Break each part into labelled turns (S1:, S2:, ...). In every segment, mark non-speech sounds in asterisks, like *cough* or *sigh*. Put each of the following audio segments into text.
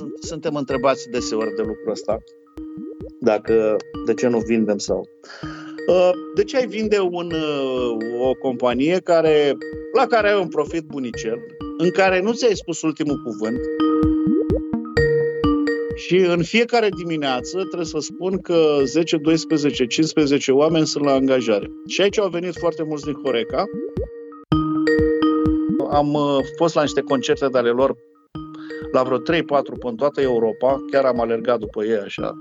S1: sunt, suntem întrebați deseori de lucrul ăsta. Dacă, de ce nu vindem sau... Uh, de ce ai vinde un, uh, o companie care, la care ai un profit bunicel, în care nu ți-ai spus ultimul cuvânt, și în fiecare dimineață trebuie să spun că 10, 12, 15 oameni sunt la angajare. Și aici au venit foarte mulți din Horeca. Am uh, fost la niște concerte de ale lor la vreo 3-4 pe toată Europa, chiar am alergat după ei așa.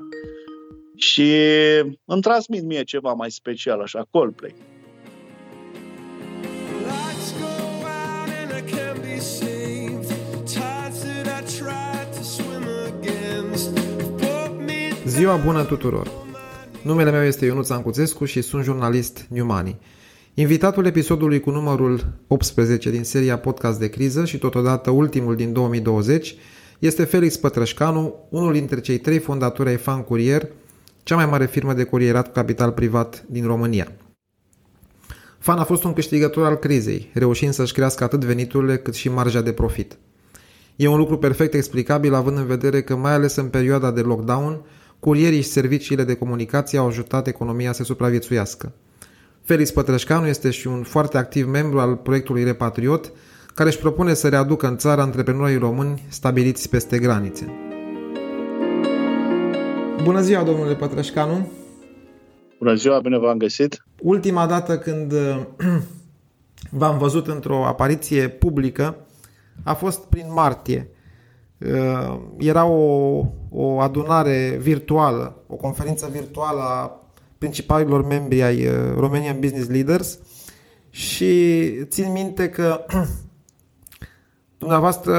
S1: Și îmi transmit mie ceva mai special, așa, Coldplay.
S2: Ziua bună tuturor! Numele meu este Ionuț Ancuțescu și sunt jurnalist New Money. Invitatul episodului cu numărul 18 din seria Podcast de Criză și totodată ultimul din 2020 este Felix Pătrășcanu, unul dintre cei trei fondatori ai Fan Courier, cea mai mare firmă de curierat cu capital privat din România. Fan a fost un câștigător al crizei, reușind să-și crească atât veniturile cât și marja de profit. E un lucru perfect explicabil având în vedere că, mai ales în perioada de lockdown, curierii și serviciile de comunicație au ajutat economia să supraviețuiască. Felix Pătrășcanu este și un foarte activ membru al proiectului Repatriot, care își propune să readucă în țară antreprenorii români stabiliți peste granițe. Bună ziua, domnule Pătrășcanu!
S1: Bună ziua, bine v-am găsit!
S2: Ultima dată când *clears throat* v-am văzut într-o apariție publică a fost prin martie. Uh, era o, o adunare virtuală, o conferință virtuală a principalilor membri ai uh, Romanian Business Leaders și țin minte că *clears throat* dumneavoastră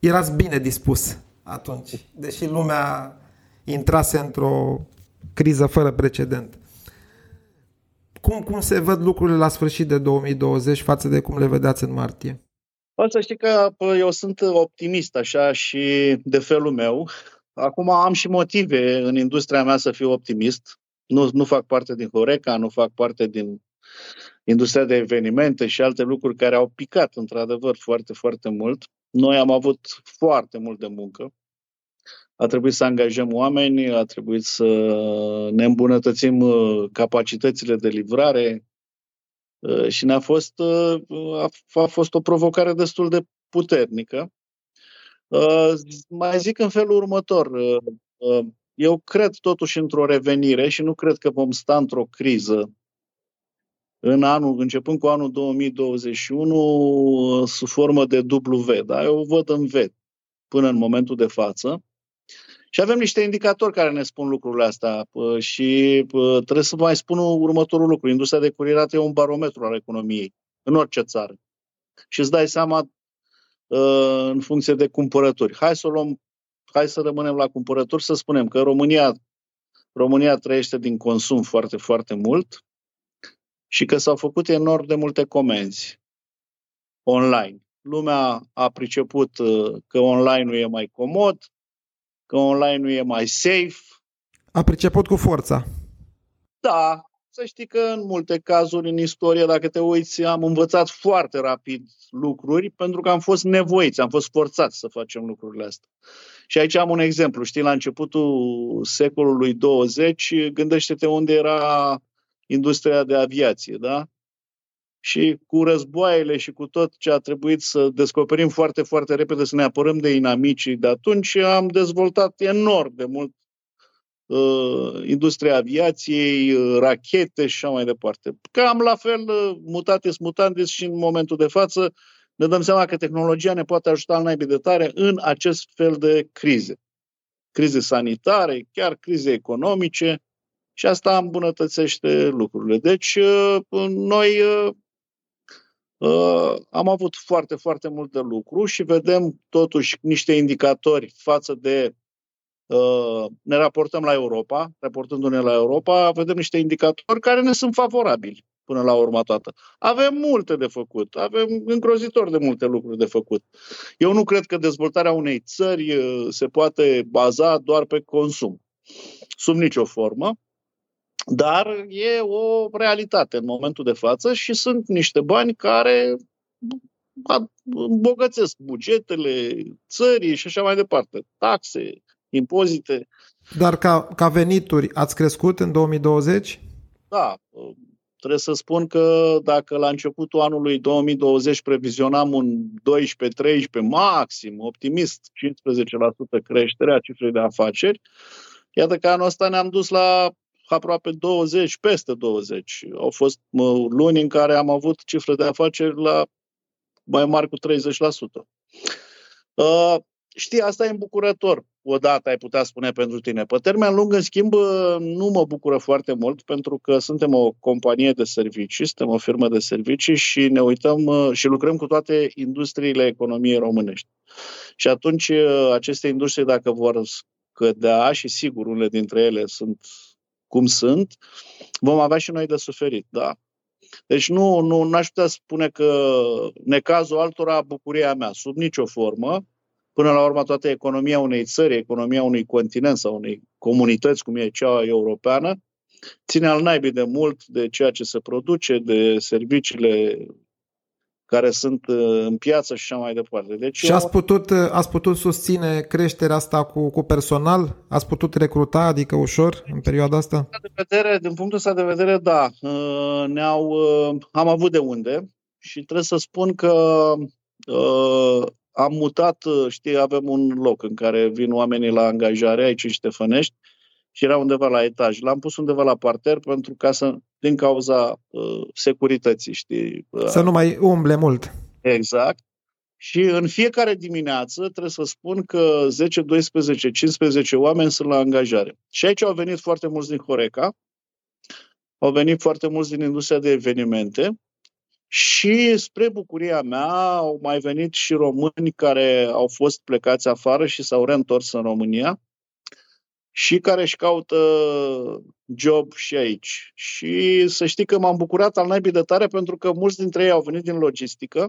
S2: erați bine dispus atunci, deși lumea intrase într-o criză fără precedent. Cum, cum se văd lucrurile la sfârșit de 2020 față de cum le vedeați în martie?
S1: O să știi că eu sunt optimist așa și de felul meu. Acum am și motive în industria mea să fiu optimist. Nu, nu fac parte din Horeca, nu fac parte din industria de evenimente și alte lucruri care au picat într-adevăr foarte, foarte mult. Noi am avut foarte mult de muncă. A trebuit să angajăm oameni, a trebuit să ne îmbunătățim uh, capacitățile de livrare, Uh, și ne-a fost, uh, a, a fost o provocare destul de puternică. Uh, mai zic în felul următor. Eu cred totuși într-o revenire și nu cred că vom sta într-o criză în anul, începând cu anul 2021, sub formă de W, da? Eu o văd în V până în momentul de față. Și avem niște indicatori care ne spun lucrurile astea și trebuie să mai spun următorul lucru. Industria de curierat e un barometru al economiei în orice țară. Și îți dai seama în funcție de cumpărături. Hai să luăm, hai să rămânem la cumpărături, să spunem că România, România trăiește din consum foarte, foarte mult și că s-au făcut enorm de multe comenzi online. Lumea a priceput că online nu e mai comod, că online nu e mai safe.
S2: A priceput cu forța.
S1: Da, să știi că în multe cazuri în istorie, dacă te uiți, am învățat foarte rapid lucruri pentru că am fost nevoiți, am fost forțați să facem lucrurile astea. Și aici am un exemplu. Știi, la începutul secolului 20, gândește-te unde era industria de aviație, da? și cu războaiele și cu tot ce a trebuit să descoperim foarte, foarte repede, să ne apărăm de inamicii de atunci, am dezvoltat enorm de mult uh, industria aviației, uh, rachete și așa mai departe. Cam la fel, uh, mutatis mutandis și în momentul de față, ne dăm seama că tehnologia ne poate ajuta în naibii de tare în acest fel de crize. Crize sanitare, chiar crize economice, și asta îmbunătățește lucrurile. Deci, uh, noi uh, Uh, am avut foarte, foarte mult de lucru și vedem totuși niște indicatori față de uh, ne raportăm la Europa, raportându-ne la Europa, vedem niște indicatori care ne sunt favorabili până la urma toată. Avem multe de făcut, avem îngrozitor de multe lucruri de făcut. Eu nu cred că dezvoltarea unei țări uh, se poate baza doar pe consum, sub nicio formă. Dar e o realitate în momentul de față și sunt niște bani care îmbogățesc bugetele țării și așa mai departe. Taxe, impozite.
S2: Dar ca, ca venituri ați crescut în 2020?
S1: Da, trebuie să spun că dacă la începutul anului 2020 previzionam un 12-13 maxim, optimist, 15% creștere a cifrei de afaceri, iată că anul ăsta ne-am dus la aproape 20, peste 20. Au fost luni în care am avut cifre de afaceri la mai mari cu 30%. Uh, știi, asta e îmbucurător, odată ai putea spune pentru tine. Pe termen lung, în schimb, nu mă bucură foarte mult pentru că suntem o companie de servicii, suntem o firmă de servicii și ne uităm uh, și lucrăm cu toate industriile economiei românești. Și atunci uh, aceste industrie, dacă vor scădea, și sigur unele dintre ele sunt cum sunt, vom avea și noi de suferit, da. Deci nu, nu aș putea spune că necazul altora bucuria mea, sub nicio formă, până la urmă toată economia unei țări, economia unui continent sau unei comunități, cum e cea europeană, ține al naibii de mult de ceea ce se produce, de serviciile care sunt uh, în piață și așa mai departe. Deci
S2: și ați putut, uh, ați putut susține creșterea asta cu, cu personal? Ați putut recruta, adică ușor, în perioada asta?
S1: De vedere, din punctul ăsta de vedere, da. Uh, ne-au, am avut de unde și trebuie să spun că am mutat, știi, avem un loc în care vin oamenii la angajare aici în Ștefănești și era undeva la etaj. L-am pus undeva la parter pentru ca să, din cauza uh, securității, știi.
S2: Să nu mai umble mult.
S1: Exact. Și în fiecare dimineață trebuie să spun că 10, 12, 15 oameni sunt la angajare. Și aici au venit foarte mulți din Horeca, au venit foarte mulți din industria de evenimente și spre bucuria mea au mai venit și români care au fost plecați afară și s-au reîntors în România și care își caută job și aici. Și să știi că m-am bucurat al naibii de tare pentru că mulți dintre ei au venit din logistică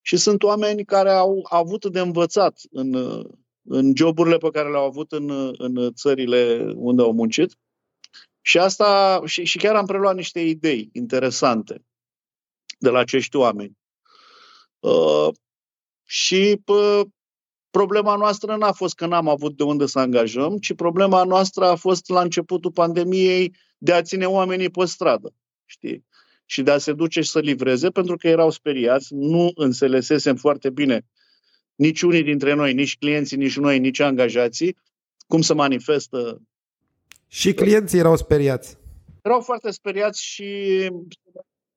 S1: și sunt oameni care au avut de învățat în, în joburile pe care le-au avut în, în țările unde au muncit. Și asta și, și chiar am preluat niște idei interesante de la acești oameni. Uh, și pă, Problema noastră n-a fost că n-am avut de unde să angajăm, ci problema noastră a fost la începutul pandemiei de a ține oamenii pe stradă, știi? Și de a se duce și să livreze, pentru că erau speriați, nu înțelesesem foarte bine nici unii dintre noi, nici clienții, nici noi, nici angajații, cum se manifestă.
S2: Și clienții erau speriați.
S1: Erau foarte speriați și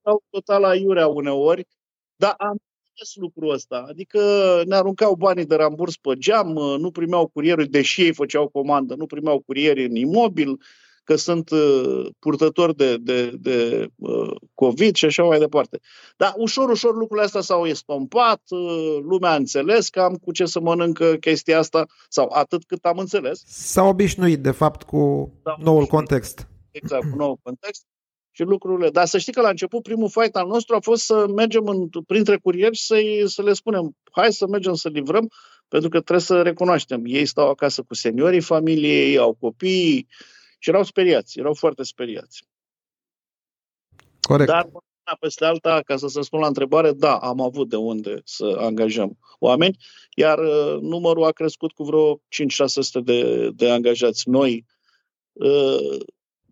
S1: erau total aiurea uneori, dar am înțeles lucrul ăsta. Adică ne aruncau banii de ramburs pe geam, nu primeau curierul, deși ei făceau comandă, nu primeau curieri în imobil, că sunt uh, purtători de, de, de uh, COVID și așa mai departe. Dar ușor, ușor lucrurile astea s-au estompat, uh, lumea a înțeles că am cu ce să mănâncă chestia asta, sau atât cât am înțeles.
S2: S-au obișnuit, de fapt, cu da, noul context.
S1: Exact, cu noul context și lucrurile. Dar să știi că la început primul fight al nostru a fost să mergem în, printre curieri și să, să le spunem hai să mergem să livrăm, pentru că trebuie să recunoaștem. Ei stau acasă cu seniorii familiei, au copii și erau speriați, erau foarte speriați.
S2: Corect.
S1: Dar peste alta, ca să se spun la întrebare, da, am avut de unde să angajăm oameni, iar uh, numărul a crescut cu vreo 5-600 de, de angajați noi uh,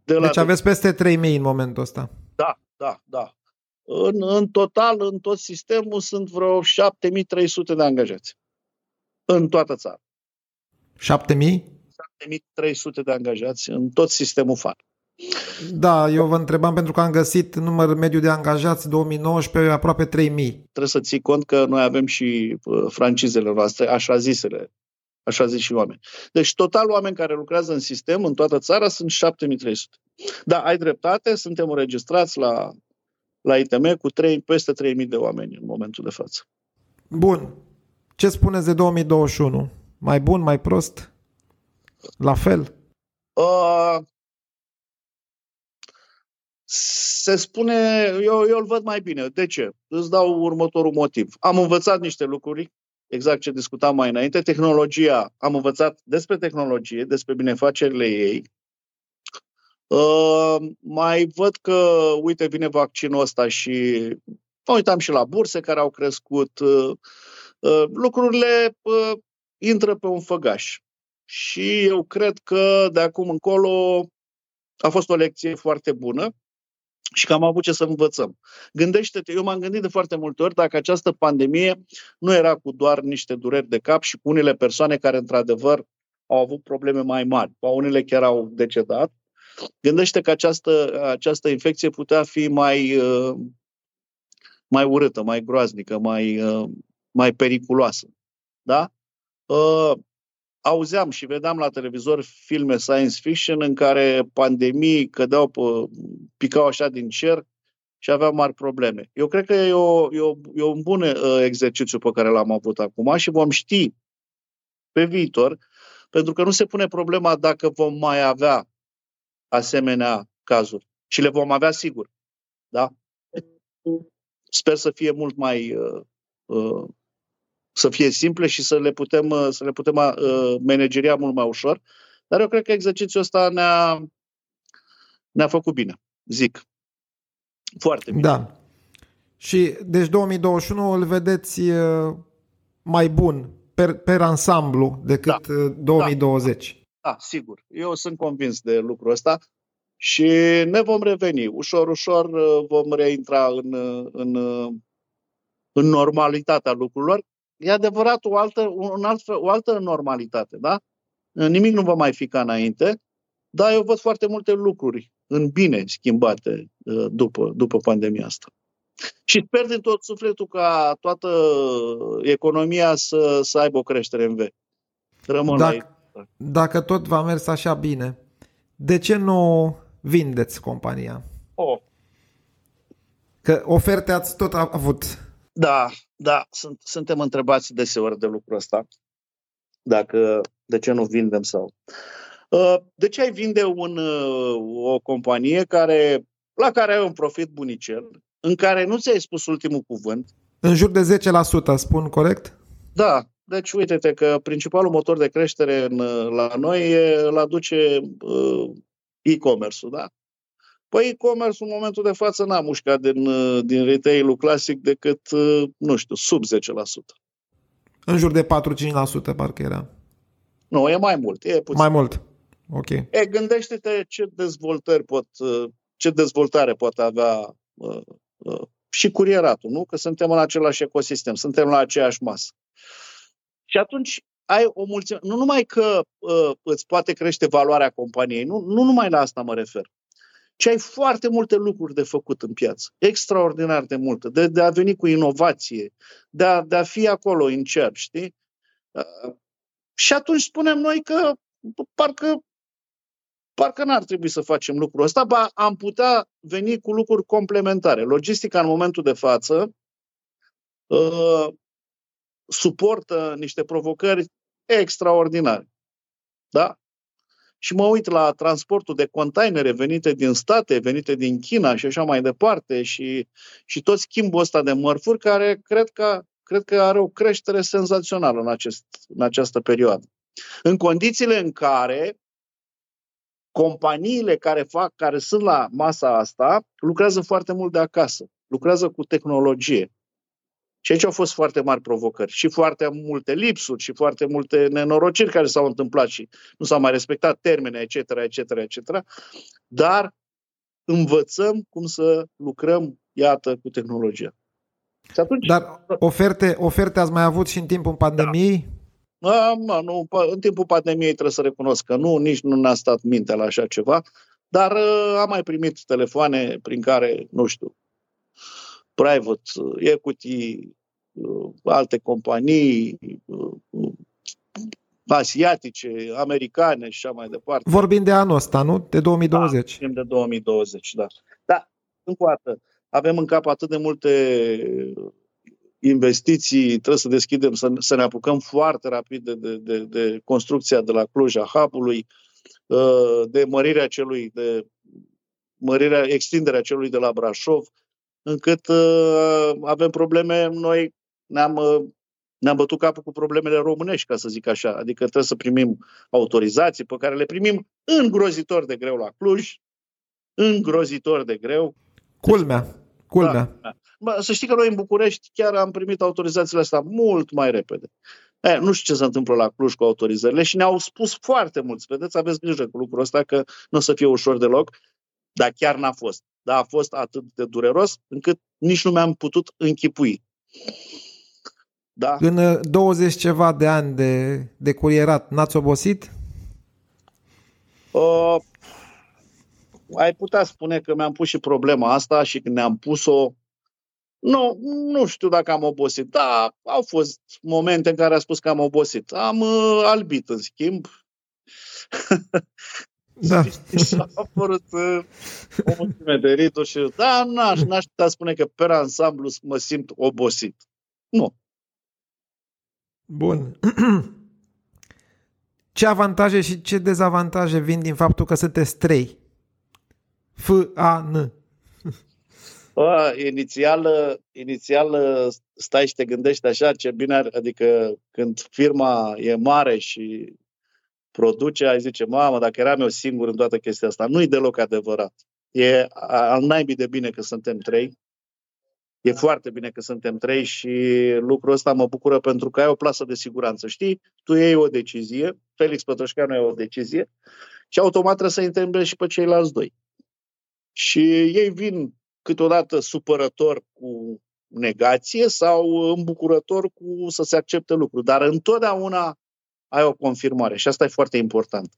S2: de la deci aveți peste 3000 în momentul ăsta.
S1: Da, da, da. În, în total, în tot sistemul, sunt vreo 7300 de angajați. În toată țara.
S2: 7000?
S1: 7300 de angajați în tot sistemul FAN.
S2: Da, eu vă întrebam pentru că am găsit număr mediu de angajați 2019 aproape 3000.
S1: Trebuie să ții cont că noi avem și uh, francizele noastre, așa zisele așa zic și oameni. Deci total oameni care lucrează în sistem în toată țara sunt 7300. Da, ai dreptate, suntem înregistrați la, la ITM cu 3, peste 3000 de oameni în momentul de față.
S2: Bun. Ce spuneți de 2021? Mai bun, mai prost? La fel? Uh,
S1: se spune, eu, eu îl văd mai bine. De ce? Îți dau următorul motiv. Am învățat niște lucruri exact ce discutam mai înainte, tehnologia, am învățat despre tehnologie, despre binefacerile ei. Uh, mai văd că, uite, vine vaccinul ăsta și Mă uitam și la burse care au crescut. Lucrurile intră pe un făgaș. Și eu cred că de acum încolo a fost o lecție foarte bună și că am avut ce să învățăm. Gândește-te, eu m-am gândit de foarte multe ori dacă această pandemie nu era cu doar niște dureri de cap și cu unele persoane care într-adevăr au avut probleme mai mari, sau unele chiar au decedat, gândește că această, această infecție putea fi mai, uh, mai urâtă, mai groaznică, mai, uh, mai periculoasă. Da? Uh, auzeam și vedeam la televizor filme science fiction în care pandemii cădeau, pe, picau așa din cer și aveau mari probleme. Eu cred că e, o, e, o, e un bun uh, exercițiu pe care l-am avut acum și vom ști pe viitor, pentru că nu se pune problema dacă vom mai avea asemenea cazuri. Și le vom avea sigur. Da? Sper să fie mult mai uh, uh, să fie simple și să le putem, uh, să le putem uh, manageria mult mai ușor. Dar eu cred că exercițiul ăsta ne-a, ne-a făcut bine, zic. Foarte bine.
S2: Da. Și deci 2021 îl vedeți uh, mai bun per, per ansamblu decât da. 2020. Da.
S1: da, sigur. Eu sunt convins de lucrul ăsta și ne vom reveni. Ușor, ușor vom reintra în, în, în normalitatea lucrurilor e adevărat o altă, un alt, o altă normalitate, da? Nimic nu va mai fi ca înainte, dar eu văd foarte multe lucruri în bine schimbate uh, după, după pandemia asta. Și sper din tot sufletul ca toată economia să, să aibă o creștere în V.
S2: Rămân dacă, la dacă tot va mers așa bine, de ce nu vindeți compania?
S1: Oh.
S2: Că oferte ați tot avut.
S1: Da, da, sunt, suntem întrebați deseori de lucrul ăsta. Dacă, de ce nu vindem sau... Uh, de ce ai vinde un, uh, o companie care, la care ai un profit bunicel, în care nu ți-ai spus ultimul cuvânt?
S2: În jur de 10%, spun corect?
S1: Da, deci uite-te că principalul motor de creștere în, la noi îl aduce uh, e-commerce-ul, da? Păi e-commerce în momentul de față n-a mușcat din, uh, din retail-ul clasic decât, uh, nu știu, sub 10%.
S2: În jur de 4-5% parcă era.
S1: Nu, e mai mult. E puțin.
S2: Mai mult. Ok. E,
S1: gândește-te ce dezvoltări pot, uh, ce dezvoltare poate avea uh, uh, și curieratul, nu? Că suntem în același ecosistem, suntem la aceeași masă. Și atunci ai o mulțime. Nu numai că uh, îți poate crește valoarea companiei, nu, nu numai la asta mă refer ci ai foarte multe lucruri de făcut în piață, extraordinar de multe, de, de a veni cu inovație, de a, de a fi acolo în cer, știi? Uh, și atunci spunem noi că parcă, parcă n-ar trebui să facem lucrul ăsta, ba am putea veni cu lucruri complementare. Logistica în momentul de față uh, suportă niște provocări extraordinare. Da? Și mă uit la transportul de containere venite din state, venite din China și așa mai departe și, și tot schimbul ăsta de mărfuri care cred că, cred că are o creștere senzațională în, acest, în această perioadă. În condițiile în care companiile care fac, care sunt la masa asta, lucrează foarte mult de acasă, lucrează cu tehnologie. Și aici au fost foarte mari provocări și foarte multe lipsuri și foarte multe nenorociri care s-au întâmplat și nu s-au mai respectat termene, etc., etc., etc. Dar învățăm cum să lucrăm, iată, cu tehnologia.
S2: Și atunci, Dar oferte, oferte ați mai avut și în timpul pandemiei?
S1: Da. Da, nu, în timpul pandemiei trebuie să recunosc că nu, nici nu ne-a stat mintea la așa ceva, dar uh, am mai primit telefoane prin care, nu știu, private equity, uh, alte companii uh, asiatice, americane și așa mai departe.
S2: Vorbim de anul ăsta, nu? De 2020.
S1: Da, vorbim de 2020, da. Da, încă o dată, avem în cap atât de multe investiții, trebuie să deschidem, să, să ne apucăm foarte rapid de, de, de, de construcția de la Cluj a hub-ului, uh, de mărirea celui, de mărirea, extinderea celui de la Brașov, încât uh, avem probleme, noi ne-am, uh, ne-am bătut capul cu problemele românești, ca să zic așa. Adică trebuie să primim autorizații pe care le primim îngrozitor de greu la Cluj, îngrozitor de greu.
S2: Culmea, culmea. Da, da.
S1: Să știi că noi în București chiar am primit autorizațiile astea mult mai repede. E, nu știu ce se întâmplă la Cluj cu autorizările și ne-au spus foarte mulți, vedeți, aveți grijă cu lucrul ăsta că nu o să fie ușor deloc, dar chiar n-a fost. Dar a fost atât de dureros încât nici nu mi-am putut închipui.
S2: Da. În 20 uh, ceva de ani de, de curierat, n-ați obosit?
S1: Uh, ai putea spune că mi-am pus și problema asta și când ne-am pus-o, nu, nu știu dacă am obosit. Da, au fost momente în care a spus că am obosit. Am uh, albit, în schimb. *laughs*
S2: Da.
S1: și a apărut uh, o mulțime de rituri și da, n-aș, n-aș putea spune că pe ansamblu mă simt obosit. Nu.
S2: Bun. *clears throat* Ce avantaje și ce dezavantaje vin din faptul că sunteți trei? F-A-N. *laughs*
S1: Bă, inițial, inițial stai și te gândești așa, ce bine ar, adică când firma e mare și produce, ai zice, mamă, dacă eram eu singur în toată chestia asta. Nu-i deloc adevărat. E al naibii de bine că suntem trei. E foarte bine că suntem trei și lucrul ăsta mă bucură pentru că ai o plasă de siguranță. Știi, tu iei o decizie, Felix Pătrășcanu e o decizie și automat trebuie să interveni și pe ceilalți doi. Și ei vin câteodată supărător cu negație sau îmbucurător cu să se accepte lucrul. Dar întotdeauna ai o confirmare și asta e foarte important.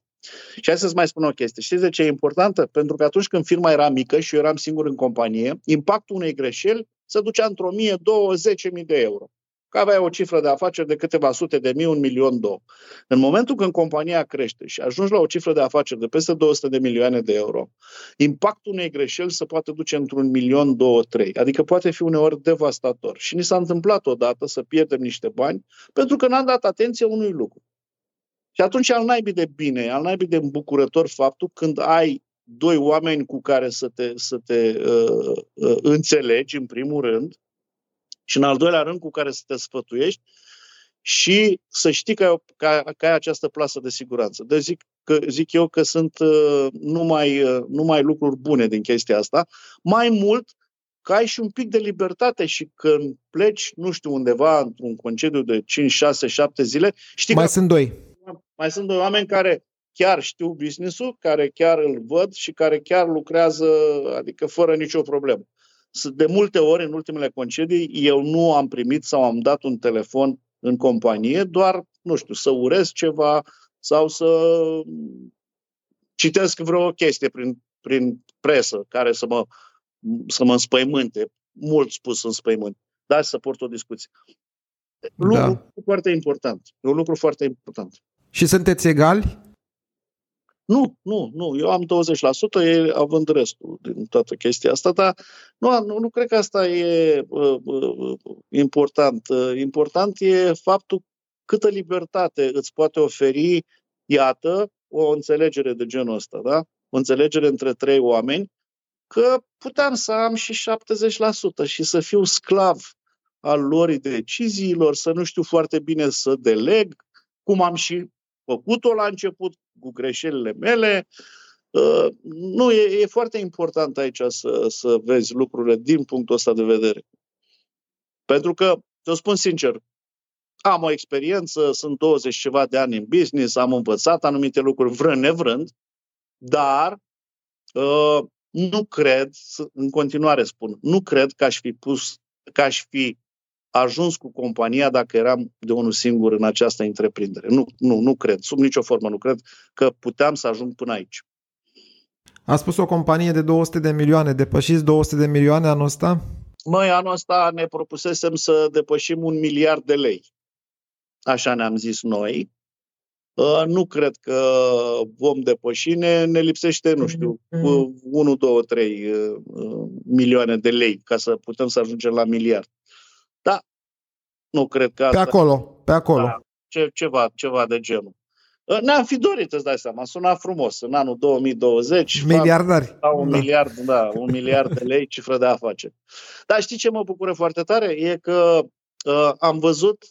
S1: Și hai să-ți mai spun o chestie. Știți de ce e importantă? Pentru că atunci când firma era mică și eu eram singur în companie, impactul unei greșeli se ducea într-o mie, două, zece mii de euro că avea o cifră de afaceri de câteva sute de mii, un milion, două. În momentul când compania crește și ajungi la o cifră de afaceri de peste 200 de milioane de euro, impactul unei greșeli se poate duce într-un milion, două, trei. Adică poate fi uneori devastator. Și ni s-a întâmplat odată să pierdem niște bani pentru că n-am dat atenție unui lucru. Și atunci al naibii de bine, al naibii de îmbucurător faptul când ai doi oameni cu care să te, să te uh, uh, înțelegi, în primul rând, și în al doilea rând cu care să te sfătuiești și să știi că, că, că ai această plasă de siguranță. Deci zic, că, zic eu că sunt uh, numai, uh, numai lucruri bune din chestia asta. Mai mult, că ai și un pic de libertate și când pleci, nu știu, undeva într-un concediu de 5, 6, 7 zile, știi
S2: Mai
S1: că
S2: sunt doi.
S1: Mai sunt doi oameni care chiar știu business-ul, care chiar îl văd și care chiar lucrează, adică fără nicio problemă de multe ori, în ultimele concedii, eu nu am primit sau am dat un telefon în companie, doar, nu știu, să urez ceva sau să citesc vreo chestie prin, prin presă care să mă, să mă înspăimânte, mult spus înspăimânt, dar să port o discuție. Lucru da. foarte important. E un lucru foarte important.
S2: Și sunteți egali?
S1: Nu, nu, nu. Eu am 20%, ei având restul din toată chestia asta, dar nu, nu, nu cred că asta e uh, uh, important. Uh, important e faptul câtă libertate îți poate oferi, iată, o înțelegere de genul ăsta, da? O înțelegere între trei oameni, că puteam să am și 70% și să fiu sclav al lor deciziilor, să nu știu foarte bine să deleg, cum am și făcut-o la început cu greșelile mele. Uh, nu, e, e foarte important aici să, să vezi lucrurile din punctul ăsta de vedere. Pentru că, te spun sincer, am o experiență, sunt 20 ceva de ani în business, am învățat anumite lucruri vrând nevrând, dar uh, nu cred, în continuare spun, nu cred că aș fi pus, că aș fi ajuns cu compania dacă eram de unul singur în această întreprindere. Nu, nu, nu cred, sub nicio formă nu cred că puteam să ajung până aici.
S2: A spus o companie de 200 de milioane, depășiți 200 de milioane anul ăsta?
S1: Noi anul ăsta ne propusesem să depășim un miliard de lei. Așa ne-am zis noi. Uh, nu cred că vom depăși, ne, ne lipsește, nu știu, 1, 2, 3 milioane de lei ca să putem să ajungem la miliard. Da, nu cred că asta...
S2: Pe acolo, pe acolo. Da,
S1: ce, ceva, ceva de genul. Ă, ne-am fi dorit, îți dai seama, suna frumos. În anul 2020...
S2: Miliardari.
S1: Da, un, da. Miliard, da, un miliard de lei cifră de afaceri. Dar știi ce mă bucură foarte tare? E că uh, am văzut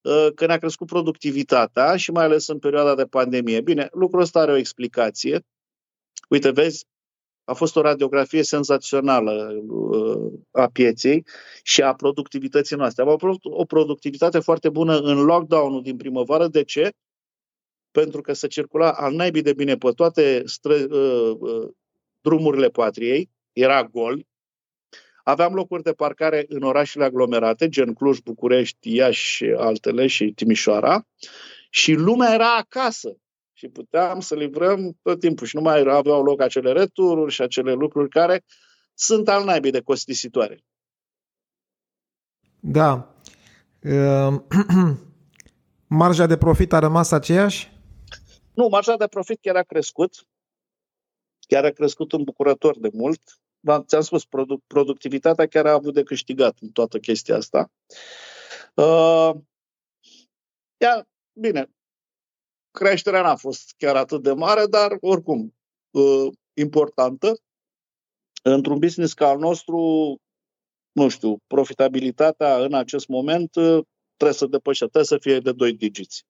S1: uh, că ne-a crescut productivitatea și mai ales în perioada de pandemie. Bine, lucrul ăsta are o explicație. Uite, vezi, A fost o radiografie senzațională uh, a pieței și a productivității noastre. Am avut o productivitate foarte bună în lockdown-ul din primăvară. De ce? Pentru că se circula al naibii de bine pe toate stră, uh, uh, drumurile patriei, era gol, Aveam locuri de parcare în orașele aglomerate, gen Cluj, București, Iași și altele și Timișoara, și lumea era acasă și puteam să livrăm tot timpul și nu mai aveau loc acele retururi și acele lucruri care sunt al naibii de costisitoare.
S2: Da. Ehm, *clears throat* marja de profit a rămas aceeași?
S1: Nu, marja de profit chiar a crescut. Chiar a crescut îmbucurător de mult. Ți-am spus, produc- productivitatea chiar a avut de câștigat în toată chestia asta. Uh, ia, bine, creșterea n-a fost chiar atât de mare, dar oricum uh, importantă. Într-un business ca al nostru, nu știu, profitabilitatea în acest moment uh, trebuie să depășească, trebuie să fie de 2 digiți,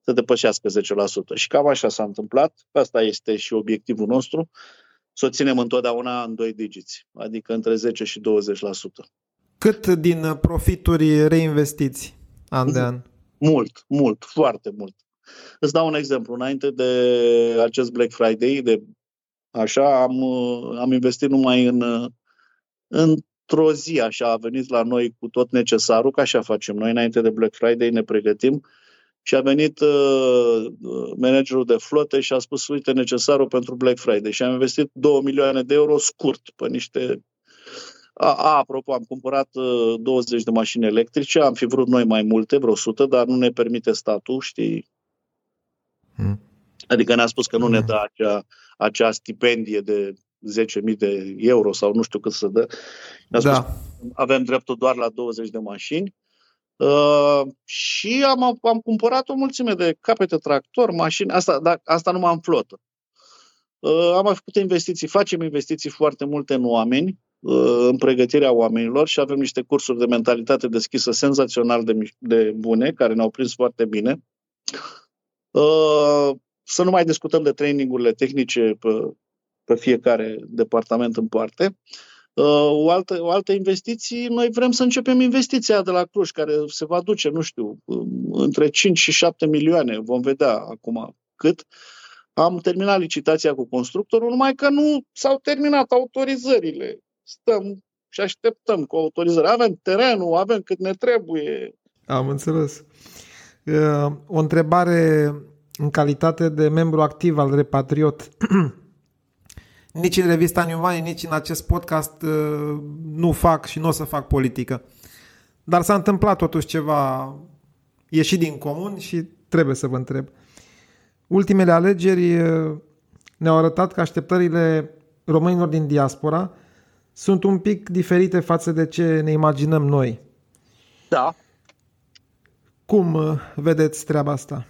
S1: să depășească 10%. Și cam așa s-a întâmplat. Asta este și obiectivul nostru, să o ținem întotdeauna în 2 digiți, adică între 10 și 20%.
S2: Cât din profituri reinvestiți an de an?
S1: Mult, mult, foarte mult. Îți dau un exemplu. Înainte de acest Black Friday, de așa, am, am investit numai în, într-o zi, așa, a venit la noi cu tot necesarul, că așa facem noi, înainte de Black Friday ne pregătim și a venit uh, managerul de flote și a spus, uite, necesarul pentru Black Friday. Și am investit 2 milioane de euro scurt pe niște a, a, apropo, am cumpărat uh, 20 de mașini electrice, am fi vrut noi mai multe, vreo 100, dar nu ne permite statul, știi, Hmm. Adică ne-a spus că nu ne hmm. dă acea, acea stipendie de 10.000 de euro sau nu știu cât să dă. Ne-a spus da. că avem dreptul doar la 20 de mașini. Uh, și am, am cumpărat o mulțime de capete tractor, mașini, asta, da, asta numai în flotă. Uh, am mai făcut investiții, facem investiții foarte multe în oameni, uh, în pregătirea oamenilor și avem niște cursuri de mentalitate deschisă senzațional de, de bune, care ne-au prins foarte bine. Uh, să nu mai discutăm de trainingurile tehnice pe, pe fiecare departament în parte. Uh, o altă, o altă investiție, noi vrem să începem investiția de la Cluj, care se va duce, nu știu, um, între 5 și 7 milioane, vom vedea acum cât. Am terminat licitația cu constructorul, numai că nu s-au terminat autorizările. Stăm și așteptăm cu autorizări. Avem terenul, avem cât ne trebuie.
S2: Am înțeles. Uh, o întrebare în calitate de membru activ al Repatriot. *clears throat* nici în revista New Money, nici în acest podcast uh, nu fac și nu o să fac politică. Dar s-a întâmplat totuși ceva ieșit din comun și trebuie să vă întreb. Ultimele alegeri uh, ne-au arătat că așteptările românilor din diaspora sunt un pic diferite față de ce ne imaginăm noi.
S1: Da.
S2: Cum uh, vedeți treaba asta?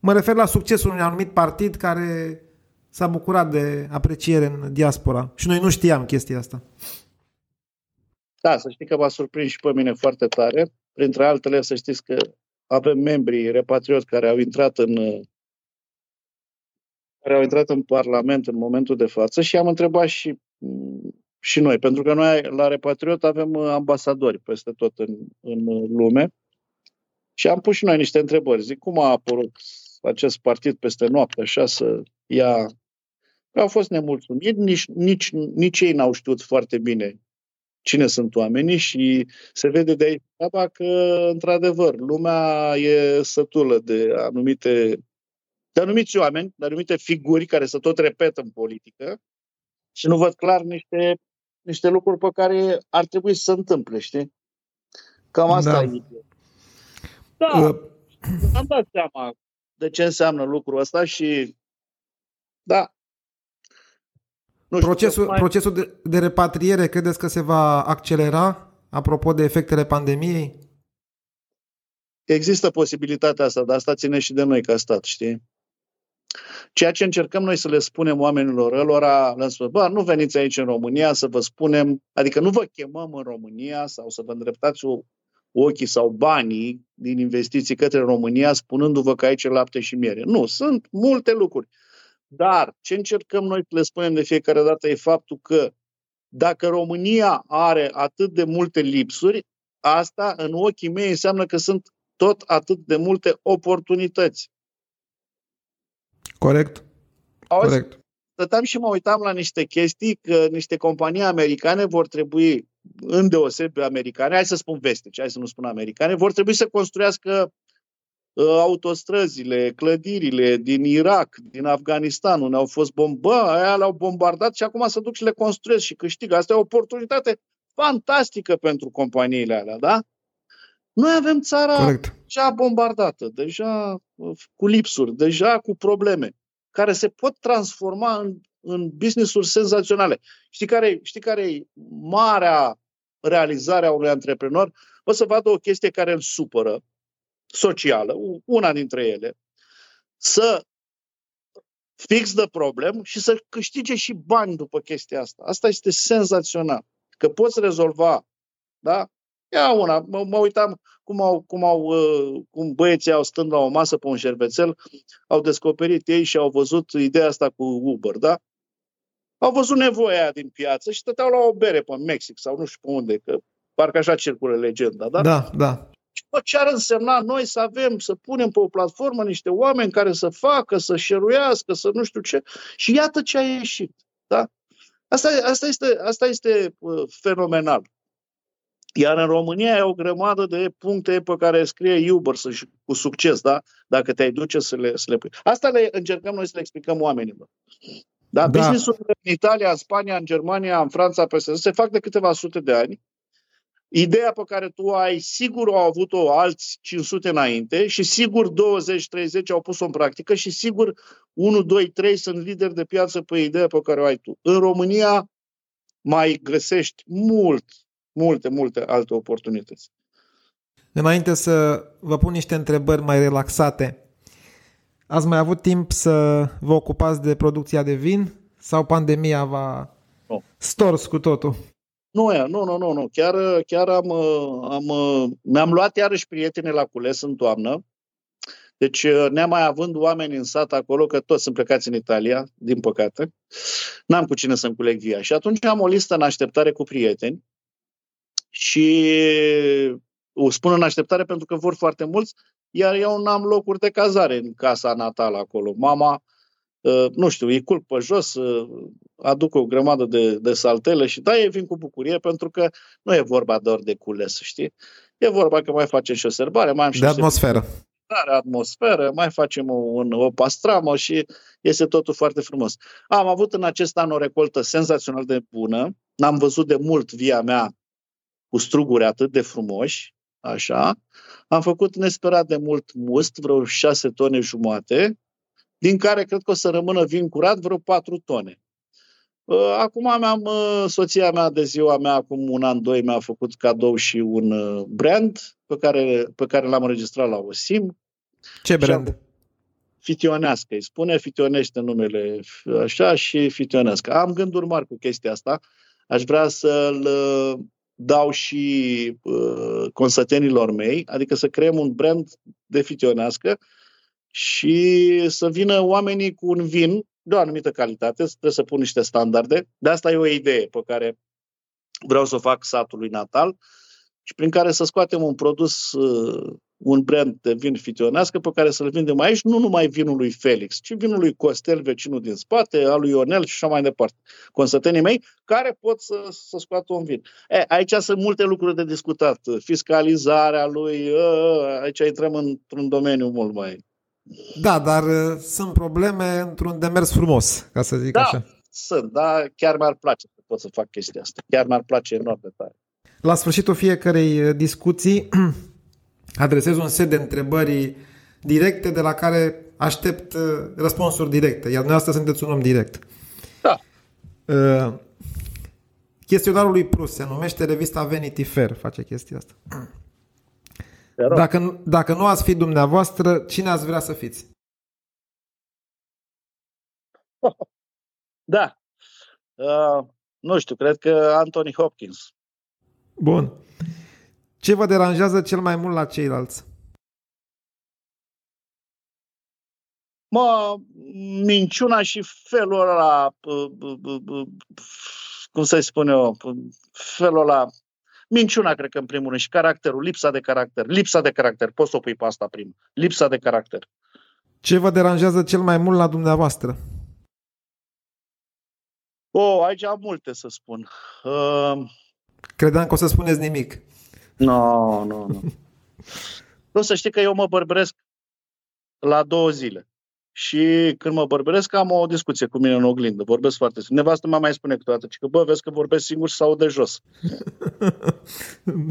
S2: Mă refer la succesul unui anumit partid care s-a bucurat de apreciere în diaspora și noi nu știam chestia asta.
S1: Da, să știi că m-a surprins și pe mine foarte tare. Printre altele, să știți că avem membrii repatrioți care au intrat în care au intrat în Parlament în momentul de față și am întrebat și și noi, pentru că noi la Repatriot avem uh, ambasadori peste tot în, în lume și am pus și noi niște întrebări. Zic, cum a apărut acest partid peste noapte, așa să ia... Au fost nemulțumiți, nici, nici, nici ei n-au știut foarte bine cine sunt oamenii și se vede de aici că, într-adevăr, lumea e sătulă de anumite de anumiți oameni, de anumite figuri care se tot repetă în politică și nu văd clar niște niște lucruri pe care ar trebui să se întâmple, știi? Cam asta da. e. Da, uh. am dat seama de ce înseamnă lucrul ăsta și da.
S2: Nu știu, procesul mai... procesul de, de repatriere credeți că se va accelera apropo de efectele pandemiei?
S1: Există posibilitatea asta, dar asta ține și de noi ca stat, știi? Ceea ce încercăm noi să le spunem oamenilor ălora, le spun, bă, nu veniți aici în România să vă spunem, adică nu vă chemăm în România sau să vă îndreptați ochii sau banii din investiții către România spunându-vă că aici e lapte și miere. Nu, sunt multe lucruri. Dar ce încercăm noi să le spunem de fiecare dată e faptul că dacă România are atât de multe lipsuri, asta în ochii mei înseamnă că sunt tot atât de multe oportunități.
S2: Corect.
S1: Auzi? Corect. Stăteam și mă uitam la niște chestii că niște companii americane vor trebui, îndeosebi americane, hai să spun vestice, hai să nu spun americane, vor trebui să construiască uh, autostrăzile, clădirile din Irak, din Afganistan, unde au fost bombă, aia le-au bombardat și acum se duc și le construiesc și câștigă. Asta e o oportunitate fantastică pentru companiile alea, da? Noi avem țara Correct. deja bombardată, deja uh, cu lipsuri, deja cu probleme, care se pot transforma în, în business-uri senzaționale. Știi care, știi care e marea realizare a unui antreprenor? O să vadă o chestie care îl supără, socială, una dintre ele, să fix de problem și să câștige și bani după chestia asta. Asta este senzațional. Că poți rezolva da? Ia una, mă, mă uitam cum, au, cum, au, uh, cum băieții au stând la o masă pe un șervețel, au descoperit ei și au văzut ideea asta cu Uber, da? Au văzut nevoia aia din piață și stăteau la o bere pe Mexic sau nu știu pe unde, că parcă așa circulă legenda, da?
S2: Da, da.
S1: Și bă, ce ar însemna noi să avem, să punem pe o platformă niște oameni care să facă, să șeruiască, să nu știu ce. Și iată ce a ieșit. Da? Asta, asta este, asta este uh, fenomenal. Iar în România e o grămadă de puncte pe care scrie Uber să cu succes, da? Dacă te-ai duce să le, să le pui. Asta le încercăm noi să le explicăm oamenilor. Da? da. Business-ul în Italia, în Spania, în Germania, în Franța, peste se fac de câteva sute de ani. Ideea pe care tu ai, sigur au avut-o alți 500 înainte și sigur 20-30 au pus-o în practică și sigur 1, 2, 3 sunt lideri de piață pe ideea pe care o ai tu. În România mai găsești mult, multe, multe alte oportunități.
S2: Înainte să vă pun niște întrebări mai relaxate, ați mai avut timp să vă ocupați de producția de vin sau pandemia v-a no. stors cu totul?
S1: Nu, nu, nu, nu, nu. Chiar, chiar am, am, mi-am luat iarăși prieteni la cules în toamnă. Deci, mai având oameni în sat acolo, că toți sunt plecați în Italia, din păcate, n-am cu cine să-mi culeg via. Și atunci am o listă în așteptare cu prieteni și o spun în așteptare pentru că vor foarte mulți, iar eu n-am locuri de cazare în casa natală acolo. Mama, ă, nu știu, îi culc pe jos, ă, aduc o grămadă de, de saltele și da, ei vin cu bucurie pentru că nu e vorba doar de cules, știi? E vorba că mai facem și o serbare, mai am și
S2: de atmosferă.
S1: Are atmosferă, mai facem o, un, o pastramă și este totul foarte frumos. Am avut în acest an o recoltă senzațional de bună. N-am văzut de mult via mea cu struguri atât de frumoși, așa. Am făcut nesperat de mult must, vreo șase tone jumate, din care cred că o să rămână vin curat vreo patru tone. Uh, acum mi-am, uh, soția mea de ziua mea, acum un an, doi, mi-a făcut cadou și un uh, brand pe care, pe care l-am înregistrat la OSIM.
S2: Ce brand?
S1: Fitionească, îi spune, fitionește numele așa și fitionească. Am gânduri mari cu chestia asta. Aș vrea să-l dau și uh, consătenilor mei, adică să creăm un brand de fitionească și să vină oamenii cu un vin de o anumită calitate, trebuie să pun niște standarde. De asta e o idee pe care vreau să o fac satului natal și prin care să scoatem un produs uh, un brand de vin fitionească pe care să-l vindem aici, nu numai vinul lui Felix, ci vinul lui Costel, vecinul din spate, al lui Ionel și așa mai departe. Consătenii mei care pot să, să scoată un vin. E, aici sunt multe lucruri de discutat. Fiscalizarea lui, ă, aici intrăm într-un domeniu mult mai...
S2: Da, dar uh, sunt probleme într-un demers frumos, ca să zic
S1: da,
S2: așa.
S1: sunt, da, chiar mi-ar place să pot să fac chestia asta. Chiar mi-ar place enorm de tare.
S2: La sfârșitul fiecarei uh, discuții *clears throat* adresez un set de întrebări directe de la care aștept uh, răspunsuri directe, iar dumneavoastră sunteți un om direct.
S1: Da.
S2: Uh, chestionarul lui Prus se numește revista Vanity Fair, face chestia asta. Dacă, dacă nu ați fi dumneavoastră, cine ați vrea să fiți? *laughs*
S1: Da. Uh, nu știu, cred că Anthony Hopkins.
S2: Bun. Ce vă deranjează cel mai mult la ceilalți?
S1: Mă, minciuna și felul ăla, cum să-i spun eu, felul ăla, minciuna, cred că, în primul rând, și caracterul, lipsa de caracter. Lipsa de caracter, poți să o pui pe asta primul. Lipsa de caracter.
S2: Ce vă deranjează cel mai mult la dumneavoastră?
S1: O, oh, aici am multe să spun. Uh...
S2: Credeam că o să spuneți nimic.
S1: Nu, no, nu, no, nu. No. nu să știi că eu mă bărbăresc la două zile. Și când mă bărbăresc, am o discuție cu mine în oglindă. Vorbesc foarte singur. Nevastă mă mai spune câteodată că, bă, vezi că vorbesc singur sau de jos.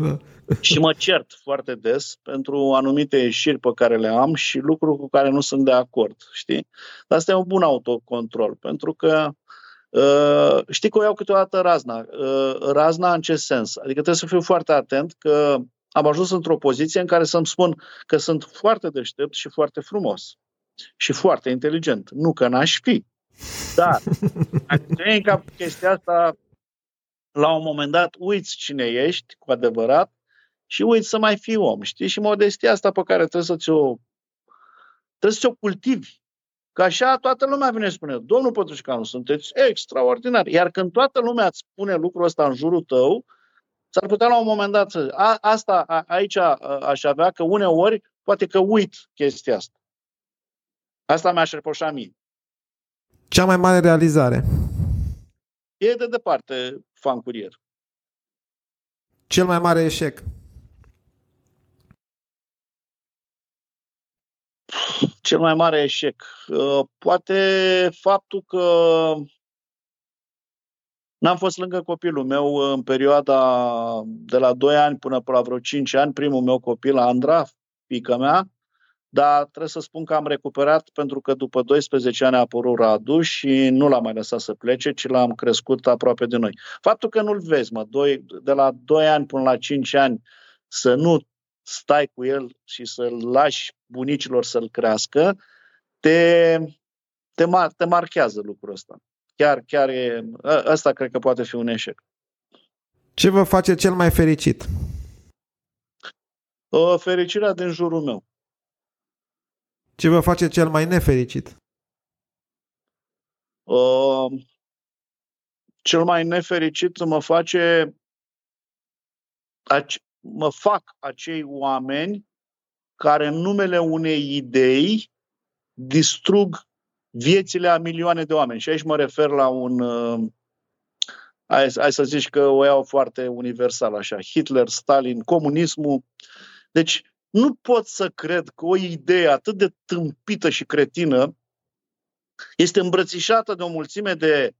S1: da. Și mă cert foarte des pentru anumite ieșiri pe care le am și lucruri cu care nu sunt de acord, știi? Dar asta e un bun autocontrol, pentru că Uh, știi că o iau câteodată razna. Uh, razna în ce sens? Adică trebuie să fiu foarte atent că am ajuns într-o poziție în care să-mi spun că sunt foarte deștept și foarte frumos și foarte inteligent. Nu că n-aș fi. Dar, dacă în cap chestia asta, la un moment dat uiți cine ești cu adevărat și uiți să mai fii om, știi? Și modestia asta pe care trebuie să ți-o trebuie să ți-o cultivi. Că așa toată lumea vine și spune, domnul Pătrușcanu, sunteți extraordinar. Iar când toată lumea îți spune lucrul ăsta în jurul tău, s-ar putea la un moment dat să... A, asta a, aici a, aș avea că uneori poate că uit chestia asta. Asta mi-aș reproșa mie.
S2: Cea mai mare realizare?
S1: E de departe fan curier.
S2: Cel mai mare eșec?
S1: Cel mai mare eșec. Uh, poate faptul că n-am fost lângă copilul meu în perioada de la 2 ani până la vreo 5 ani, primul meu copil, Andra, fica mea, dar trebuie să spun că am recuperat pentru că după 12 ani a apărut Radu și nu l-am mai lăsat să plece, ci l-am crescut aproape de noi. Faptul că nu-l vezi, mă, doi, de la 2 ani până la 5 ani, să nu stai cu el și să-l lași bunicilor să-l crească, te, te, mar- te marchează lucrul ăsta. Chiar, chiar e, ăsta cred că poate fi un eșec.
S2: Ce vă face cel mai fericit?
S1: O, fericirea din jurul meu.
S2: Ce vă face cel mai nefericit?
S1: O, cel mai nefericit mă face mă fac acei oameni care în numele unei idei distrug viețile a milioane de oameni. Și aici mă refer la un, uh, hai, hai să zici că o iau foarte universal așa, Hitler, Stalin, comunismul. Deci nu pot să cred că o idee atât de tâmpită și cretină este îmbrățișată de o mulțime de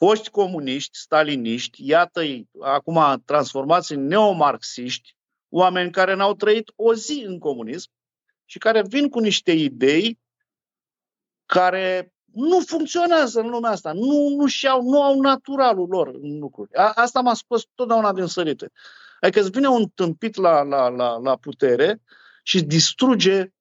S1: foști comuniști, staliniști, iată-i acum transformați în neomarxiști, oameni care n-au trăit o zi în comunism și care vin cu niște idei care nu funcționează în lumea asta, nu, nu, și-au, nu au naturalul lor în lucruri. A, asta m-a spus totdeauna din sărite. Adică îți vine un tâmpit la, la, la, la putere și distruge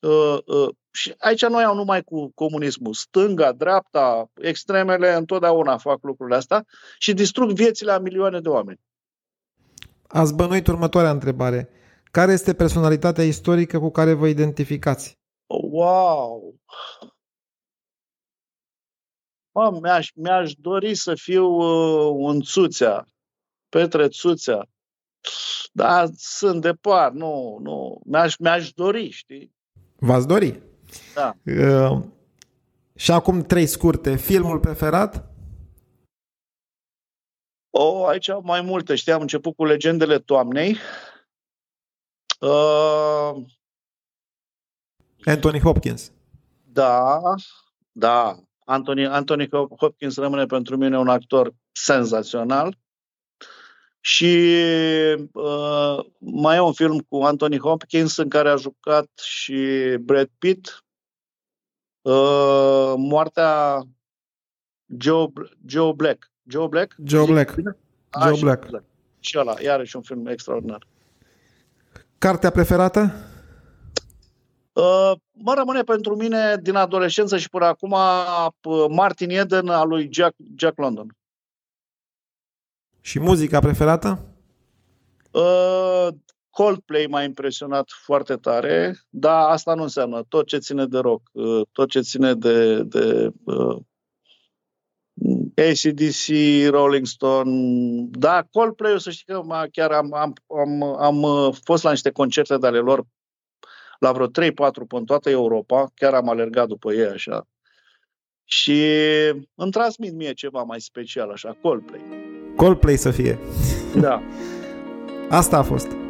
S1: uh, uh, și aici nu iau numai cu comunismul. Stânga, dreapta, extremele întotdeauna fac lucrurile astea și distrug viețile a milioane de oameni.
S2: Ați bănuit următoarea întrebare. Care este personalitatea istorică cu care vă identificați?
S1: Wow! Mă, mi-aș, mi-aș dori să fiu uh, un Țuțea, Petre Țuțea. Dar sunt departe, nu, nu. Mi-aș, mi-aș dori, știi?
S2: V-ați dori?
S1: Da. Uh,
S2: și acum trei scurte. Filmul preferat?
S1: O, aici mai multe. Știi, am început cu Legendele Toamnei. Uh,
S2: Anthony Hopkins.
S1: Da, da. Anthony, Anthony Hopkins rămâne pentru mine un actor senzațional. Și uh, mai e un film cu Anthony Hopkins în care a jucat și Brad Pitt, uh, moartea Joe, Joe Black. Joe Black?
S2: Joe Black. A, Joe Black.
S1: Black. Și ăla, iarăși un film extraordinar.
S2: Cartea preferată?
S1: Uh, mă rămâne pentru mine din adolescență și până acum uh, Martin Eden al lui Jack, Jack London.
S2: Și muzica preferată?
S1: Uh, Coldplay m-a impresionat foarte tare, dar asta nu înseamnă tot ce ține de rock, uh, tot ce ține de, de uh, ACDC, Rolling Stone, da, Coldplay, o să știi că chiar am, am, am, am uh, fost la niște concerte de ale lor la vreo 3-4 pe toată Europa, chiar am alergat după ei așa. Și îmi transmit mie ceva mai special așa, Coldplay.
S2: Coldplay să fie.
S1: Da.
S2: Asta a fost.